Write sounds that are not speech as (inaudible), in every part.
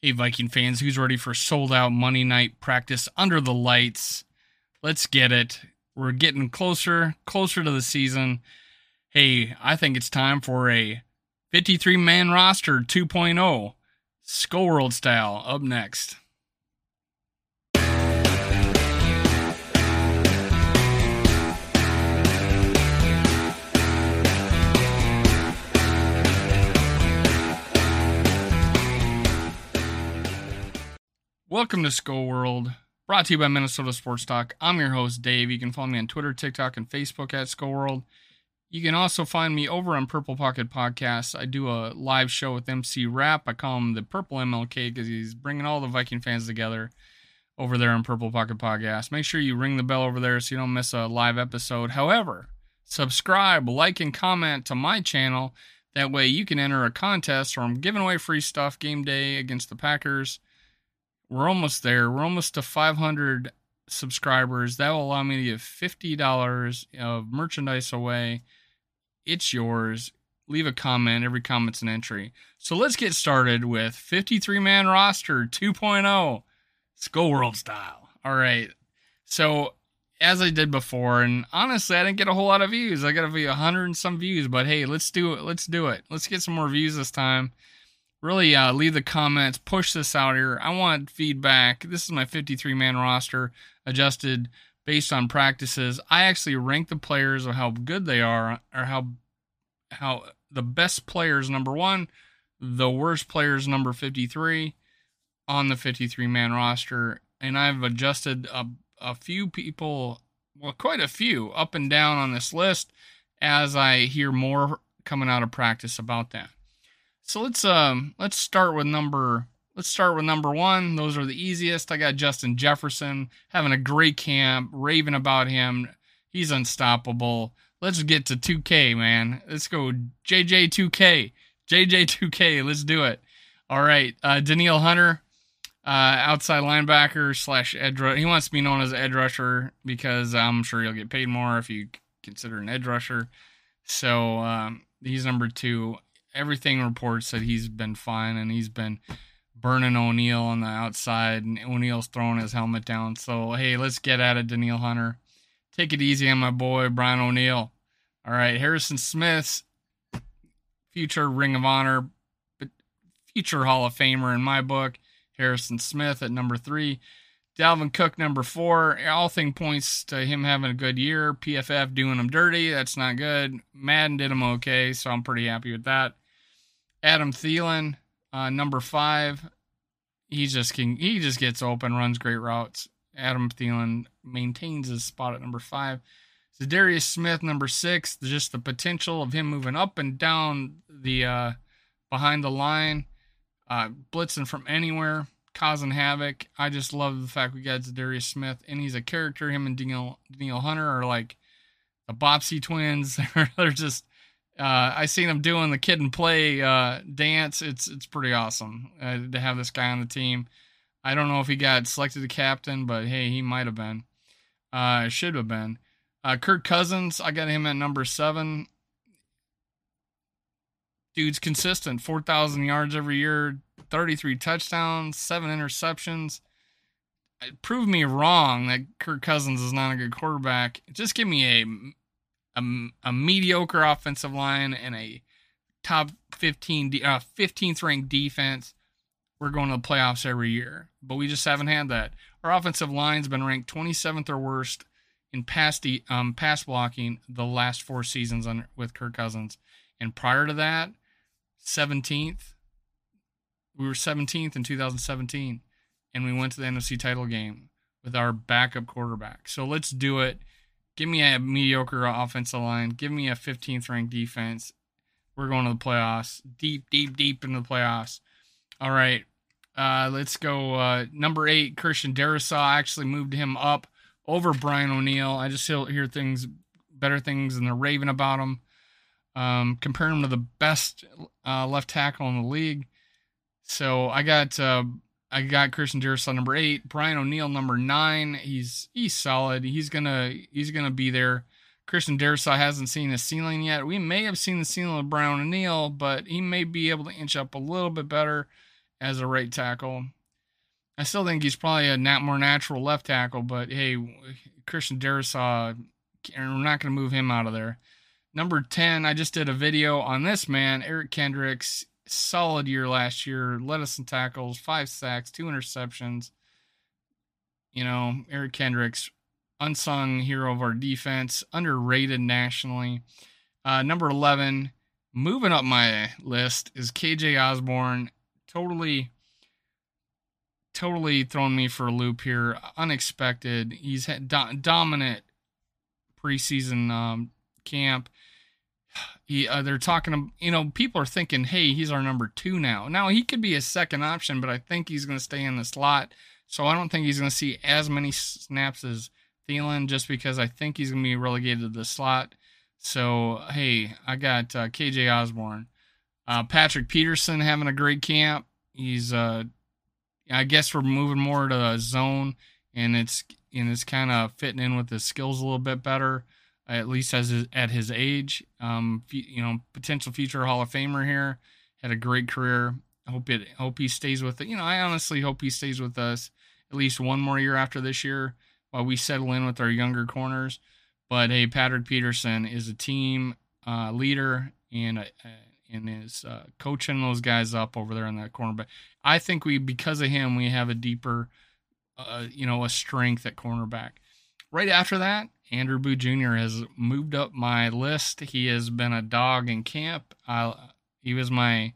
Hey, Viking fans, who's ready for sold out Monday night practice under the lights? Let's get it. We're getting closer, closer to the season. Hey, I think it's time for a 53 man roster 2.0, SKOL World style, up next. Welcome to SKOL World, brought to you by Minnesota Sports Talk. I'm your host, Dave. You can follow me on Twitter, TikTok, and Facebook at SKOL World. You can also find me over on Purple Pocket Podcast. I do a live show with MC Rap. I call him the Purple MLK because he's bringing all the Viking fans together over there on Purple Pocket Podcast. Make sure you ring the bell over there so you don't miss a live episode. However, subscribe, like, and comment to my channel. That way you can enter a contest where I'm giving away free stuff game day against the Packers we're almost there. We're almost to 500 subscribers. That will allow me to give $50 of merchandise away. It's yours. Leave a comment. Every comment's an entry. So let's get started with 53 man roster 2.0, SKOL World style. All right. So, as I did before, and honestly, I didn't get a whole lot of views. I got a 100 and some views, but hey, let's do it. Let's do it. Let's get some more views this time really uh, leave the comments, push this out here. I want feedback. This is my 53 man roster adjusted based on practices. I actually rank the players of how good they are or how how the best players number 1, the worst players number 53 on the 53 man roster and I've adjusted a a few people, well quite a few up and down on this list as I hear more coming out of practice about that. So let's um let's start with number let's start with number one. Those are the easiest. I got Justin Jefferson having a great camp, raving about him. He's unstoppable. Let's get to 2K, man. Let's go JJ2K. JJ2K. Let's do it. All right. Uh, Danielle Hunter, uh, outside linebacker slash edge. He wants to be known as edge rusher because I'm sure he'll get paid more if you consider an edge rusher. So um, he's number two everything reports that he's been fine and he's been burning O'Neill on the outside and O'Neill's throwing his helmet down. So hey, let's get at it, Danielle Hunter. Take it easy on my boy Brian O'Neill. All right, Harrison Smith's future Ring of Honor, but future Hall of Famer in my book. Harrison Smith at number three. Dalvin Cook, number four. All thing points to him having a good year. PFF doing him dirty. That's not good. Madden did him okay, so I'm pretty happy with that. Adam Thielen, uh, number five. He just can, he just gets open, runs great routes. Adam Thielen maintains his spot at number five. Za'Darius Smith, number six. Just the potential of him moving up and down the uh, behind the line, uh, blitzing from anywhere, causing havoc. I just love the fact we got Za'Darius Smith, and he's a character. Him and Danielle, Danielle Hunter are like the Bobbsey twins. (laughs) They're just uh, I seen them doing the kid and play uh, dance. It's it's pretty awesome uh, to have this guy on the team. I don't know if he got selected to captain, but hey, he might have been. Uh, should have been. Uh, Kirk Cousins, I got him at number seven. Dude's consistent, four thousand yards every year, thirty-three touchdowns, seven interceptions. Prove me wrong that Kirk Cousins is not a good quarterback. Just give me a a, a mediocre offensive line and a top 15 uh, 15th ranked defense we're going to the playoffs every year but we just haven't had that our offensive line's been ranked 27th or worst in pass de- um, pass blocking the last four seasons on, with Kirk Cousins and prior to that 17th we were 17th in 2017 and we went to the NFC title game with our backup quarterback so let's do it Give me a mediocre offensive line. Give me a 15th ranked defense. We're going to the playoffs. Deep, deep, deep in the playoffs. All right. Uh, let's go. Uh, number eight, Christian Darrisaw actually moved him up over Brian O'Neill. I just hear things, better things, and they're raving about him. Um, him to the best uh, left tackle in the league. So I got uh, I got Christian Darrisaw number eight, Brian O'Neill number nine. He's he's solid. He's gonna he's gonna be there. Christian Darrisaw hasn't seen the ceiling yet. We may have seen the ceiling of Brian O'Neill, but he may be able to inch up a little bit better as a right tackle. I still think he's probably a nat- more natural left tackle, but hey, Christian Darrisaw, we're not to move him out of there. Number 10, I just did a video on this man, Eric Kendricks. Solid year last year, led us in tackles, five sacks, two interceptions. You know, Eric Kendricks, unsung hero of our defense, underrated nationally. Uh, number 11, moving up my list, is KJ Osborne. Totally totally thrown me for a loop here. Unexpected. He's had do- dominant preseason um, camp. He, uh, they're talking, you know, people are thinking, hey, he's our number two now. Now he could be a second option, but I think he's going to stay in the slot. So I don't think he's going to see as many snaps as Thielen, just because I think he's going to be relegated to the slot. So hey, I got uh, KJ Osborne. uh, Patrick Peterson having a great camp. He's uh, I guess we're moving more to zone, and it's and it's kind of fitting in with his skills a little bit better, at least as at his age. Um, you know, potential future Hall of Famer here. Had a great career. Hope it. Hope he stays with it. You know, I honestly hope he stays with us at least one more year after this year while we settle in with our younger corners. But hey, Patrick Peterson is a team uh, leader and a, and is uh, coaching those guys up over there in that cornerback. I think we, because of him, we have a deeper, uh, you know, a strength at cornerback. Right after that, Andrew Booth Jr. has moved up my list. He has been a dog in camp. I, he was my,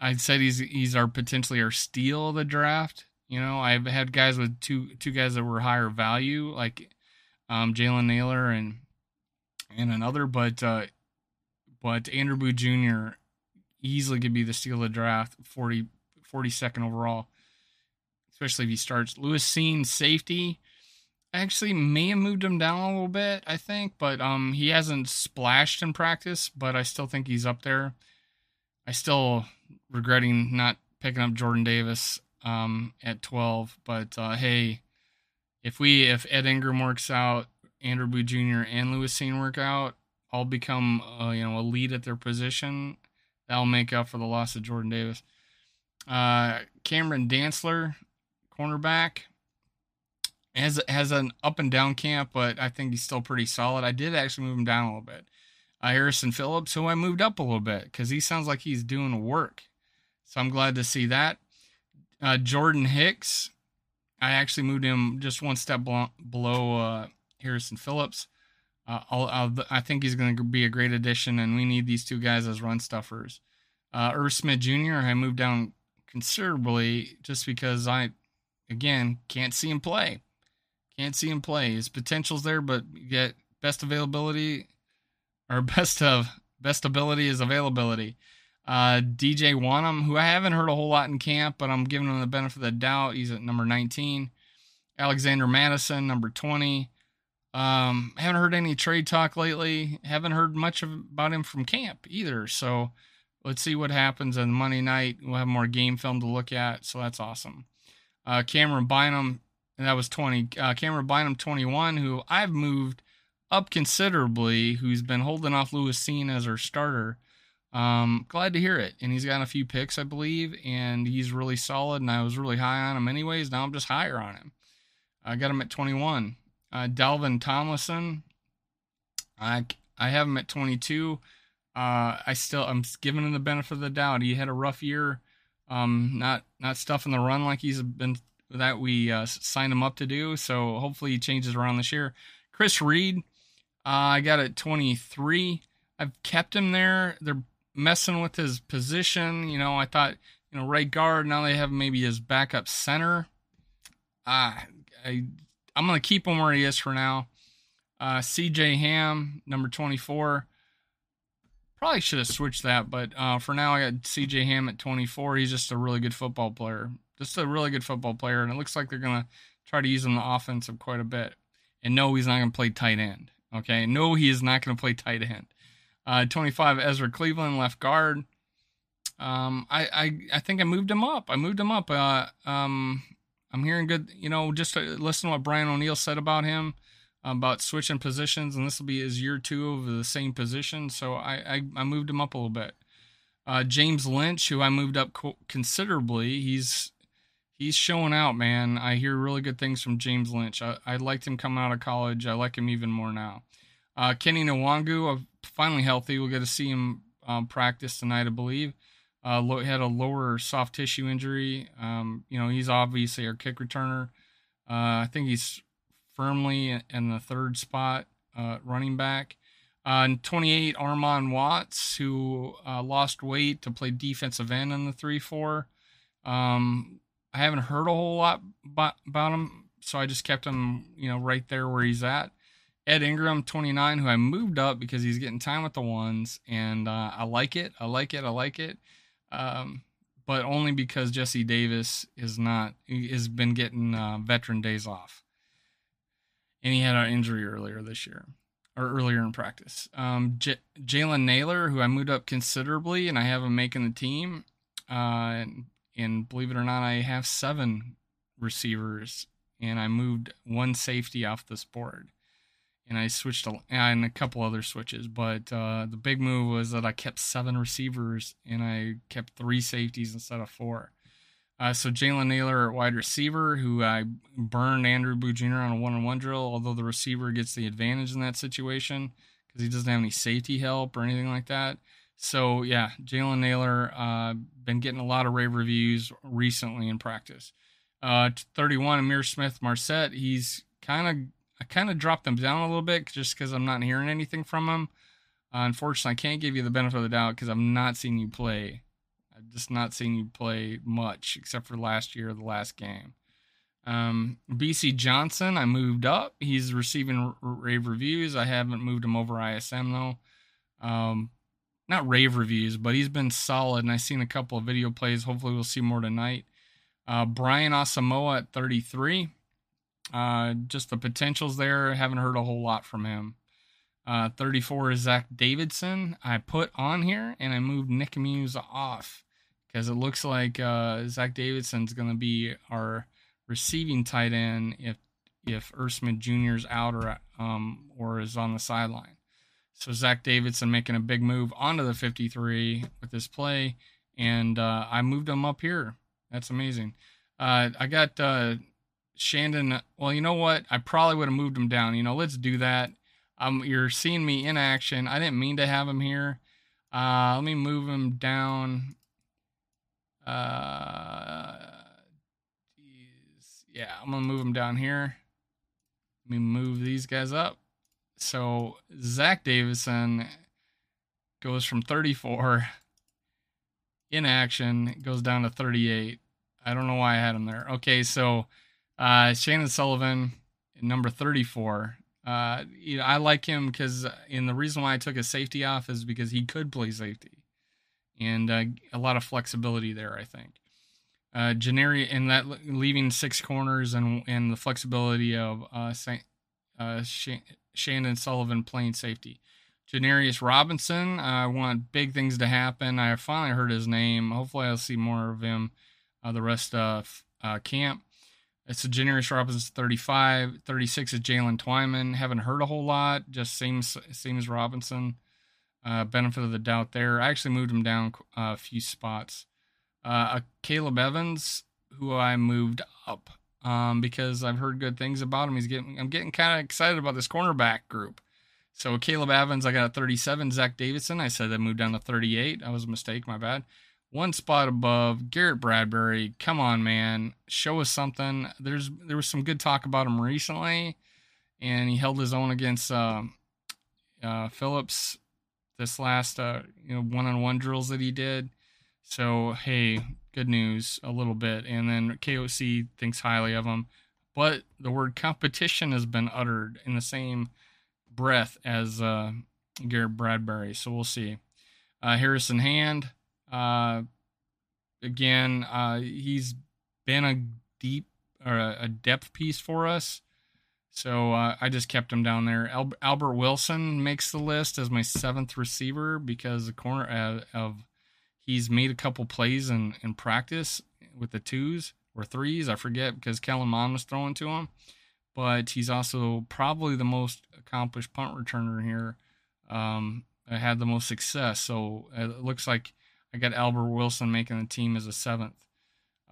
I'd said he's he's our potentially our steal of the draft. You know, I've had guys with two two guys that were higher value, like um, Jalen Nailor and and another, but uh, but Andrew Booth Jr. easily could be the steal of the draft, 40, 42nd overall, especially if he starts. Lewis Cine safety actually may have moved him down a little bit, I think, but um he hasn't splashed in practice, but I still think he's up there. I still regretting not picking up Jordan Davis um at 12, but uh hey, if we if Ed Ingram works out, Andrew Booth Jr. and Lewis Cine work out, all become uh, you know elite at their position. That'll make up for the loss of Jordan Davis. Uh, Cameron Dantzler, cornerback, has has an up and down camp, but I think he's still pretty solid. I did actually move him down a little bit. Uh, Harrison Phillips, who I moved up a little bit because he sounds like he's doing work, so I'm glad to see that. Uh, Jordan Hicks, I actually moved him just one step below uh, Harrison Phillips. Uh, I'll, I'll, i think he's going to be a great addition, and we need these two guys as run stuffers. Uh, Irv Smith Jr. I moved down considerably just because I, again, can't see him play. Can't see him play. His potential's there, but yet best availability or (laughs) best of best ability is availability. Uh, DJ Wonnum, who I haven't heard a whole lot in camp, but I'm giving him the benefit of the doubt. He's at number 19. Alexander Mattison, number 20. Um, haven't heard any trade talk lately. Haven't heard much of, about him from camp either. So let's see what happens on Monday night. We'll have more game film to look at. So that's awesome. Uh, Camryn Bynum, and that was 20. Uh, Camryn Bynum, 21, who I've moved up considerably, who's been holding off Lewis Cine as our starter. Um, glad to hear it. And he's got a few picks, I believe, and he's really solid. And I was really high on him anyways. Now I'm just higher on him. I got him at 21. Uh, Dalvin Tomlinson, I I have him at 22. Uh, I still I'm giving him the benefit of the doubt. He had a rough year, um, not not stuffing the run like he's been that we uh, signed him up to do. So hopefully he changes around this year. Chris Reed, uh, I got at 23. I've kept him there. They're messing with his position. You know, I thought you know right guard. Now they have maybe his backup center. Uh, I I'm going to keep him where he is for now. Uh, CJ Ham, number 24. Probably should have switched that, but uh, for now, I got CJ Ham at 24. He's just a really good football player. Just a really good football player, and it looks like they're going to try to use him in the offensive quite a bit. And no, he's not going to play tight end. Okay, no, he is not going to play tight end. Uh, 25, Ezra Cleveland, left guard. Um, I, I I think I moved him up. I moved him up. Uh, um, I'm hearing good, you know, just to listen to what Brian O'Neill said about him, about switching positions, and this will be his year two of the same position. So I, I, I moved him up a little bit. Uh, James Lynch, who I moved up co- considerably, he's he's showing out, man. I hear really good things from James Lynch. I, I liked him coming out of college. I like him even more now. Uh, Kene Nwangwu, uh, finally healthy. We'll get to see him um, practice tonight, I believe. Uh, had a lower soft tissue injury. Um, you know, he's obviously our kick returner. Uh, I think he's firmly in the third spot, uh, running back. Uh, 28, Armon Watts, who uh, lost weight to play defensive end in the 3 4. Um, I haven't heard a whole lot about, him, so I just kept him, you know, right there where he's at. Ed Ingram, 29, who I moved up because he's getting time with the ones, and uh, I like it. I like it. I like it. Um, but only because Jesse Davis is not has been getting uh, veteran days off, and he had an injury earlier this year or earlier in practice. Um, J- Jalen Nailor, who I moved up considerably, and I have him making the team. Uh, and, and believe it or not, I have seven receivers, and I moved one safety off this board and I switched a, and a couple other switches. But uh, the big move was that I kept seven receivers and I kept three safeties instead of four. Uh, so Jalen Nailor at wide receiver, who I burned Andrew Jr. on a one-on-one drill, although the receiver gets the advantage in that situation because he doesn't have any safety help or anything like that. So yeah, Jalen Nailor uh, been getting a lot of rave reviews recently in practice. Uh, 31, Ihmir Smith Marsette, he's kind of I kind of dropped them down a little bit just because I'm not hearing anything from him. Uh, unfortunately, I can't give you the benefit of the doubt because I've not seen you play. I've just not seen you play much except for last year, the last game. Um, Bisi Johnson, I moved up. He's receiving rave reviews. I haven't moved him over ISM though. Um, not rave reviews, but he's been solid, and I've seen a couple of video plays. Hopefully, we'll see more tonight. Uh, Brian Asamoah at 33. Uh, just the potentials there. Haven't heard a whole lot from him. Uh, 34 is Zach Davidson. I put on here and I moved Nick Muse off because it looks like uh, Zach Davidson's going to be our receiving tight end if if Irv Smith Jr. is out or um, or is on the sideline. So Zach Davidson making a big move onto the 53 with this play, and uh, I moved him up here. That's amazing. Uh, I got uh, Chandon, well, you know what? I probably would have moved him down. You know, let's do that. Um, you're seeing me in action. I didn't mean to have him here. Uh, let me move him down. Uh, yeah, I'm gonna move him down here. Let me move these guys up. So Zach Davidson goes from 34 in action, goes down to 38. I don't know why I had him there. Okay, so uh, Chandon Sullivan, number 34. Uh, you know, I like him because, and the reason why I took a safety off is because he could play safety, and uh, a lot of flexibility there. I think. Uh, Janari and that leaving six corners and and the flexibility of uh, Saint, uh Sh- Chandon Sullivan playing safety. Janarius Robinson, I want big things to happen. I finally heard his name. Hopefully, I'll see more of him uh, the rest of uh, camp. It's a Janarius Robinson 35. 36 is Jalen Twyman. Haven't heard a whole lot. Just same, same as Robinson. Uh, benefit of the doubt there. I actually moved him down a few spots. Uh, Caleb Evans, who I moved up um, because I've heard good things about him. He's getting. I'm getting kind of excited about this cornerback group. So Caleb Evans, I got a 37. Zach Davidson, I said I moved down to 38. That was a mistake. My bad one spot above Garrett Bradbury. Come on, man, show us something. There's there was some good talk about him recently, and he held his own against uh, uh, Phillips this last uh, you know one-on-one drills that he did. So hey, good news a little bit, and then KOC thinks highly of him, but the word competition has been uttered in the same breath as uh, Garrett Bradbury. So we'll see. Uh, Harrison Hand. Uh, again, uh, he's been a deep or a, a depth piece for us. So uh, I just kept him down there. Al- Albert Wilson makes the list as my seventh receiver because the corner uh, of he's made a couple plays in, in practice with the twos or threes. I forget because Kellen Mond was throwing to him. But he's also probably the most accomplished punt returner here. Um, had the most success. So it looks like I got Albert Wilson making the team as a seventh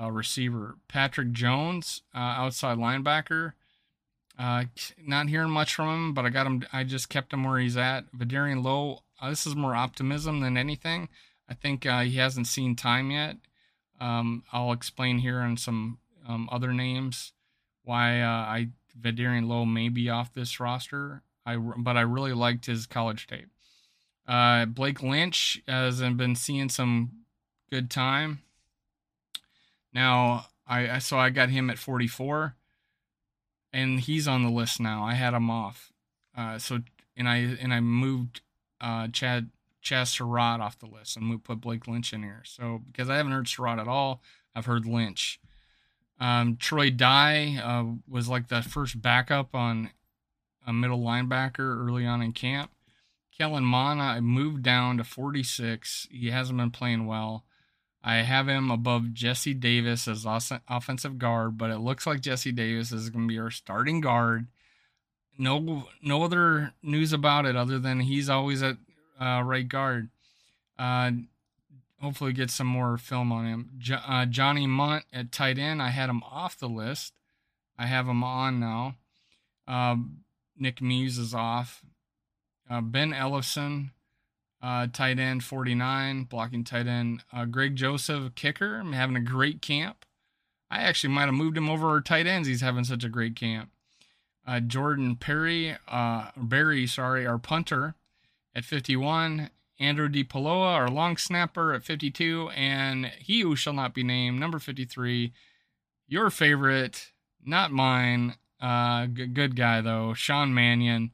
uh, receiver. Patrick Jones, uh, outside linebacker. Uh, not hearing much from him, but I got him. I just kept him where he's at. Vederian Lowe. Uh, this is more optimism than anything. I think uh, he hasn't seen time yet. Um, I'll explain here on some um, other names why uh, I Vederian Lowe may be off this roster. I but I really liked his college tape. Uh, Blake Lynch has been seeing some good time. Now I so I got him at 44 and he's on the list now. I had him off. Uh, so and I and I moved uh, Chad Chaz Surratt off the list and we put Blake Lynch in here. So because I haven't heard Surratt at all, I've heard Lynch. Um, Troy Dye uh, was like the first backup on a middle linebacker early on in camp. Kellen Mond, I moved down to 46. He hasn't been playing well. I have him above Jesse Davis as offensive guard, but it looks like Jesse Davis is going to be our starting guard. No, no other news about it other than he's always at uh, right guard. Uh, hopefully, get some more film on him. Jo- uh, Johnny Mundt at tight end. I had him off the list. I have him on now. Um, Nick Muse is off. Uh, ben Ellison uh, tight end 49, blocking tight end. Uh, Greg Joseph, kicker, I'm having a great camp. I actually might have moved him over our tight ends. He's having such a great camp. Uh, Jordan Perry, uh, Barry, sorry, our punter at 51. Andrew DePaola, our long snapper at 52. And he who shall not be named, number 53. Your favorite, not mine. Uh, g- good guy, though. Sean Mannion.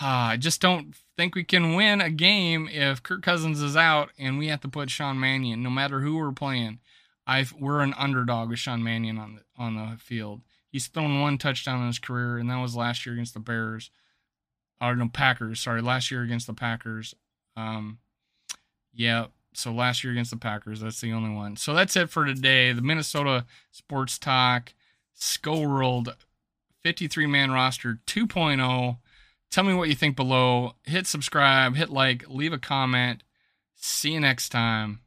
Uh, I just don't think we can win a game if Kirk Cousins is out and we have to put Sean Mannion, no matter who we're playing. I we're an underdog with Sean Mannion on the on the field. He's thrown one touchdown in his career, and that was last year against the Bears. Or no, Packers. Sorry, last year against the Packers. Um, yeah. So last year against the Packers, that's the only one. So that's it for today. The Minnesota Sports Talk SKOL World 53 man roster 2.0. Tell me what you think below. Hit subscribe, hit like, leave a comment. See you next time.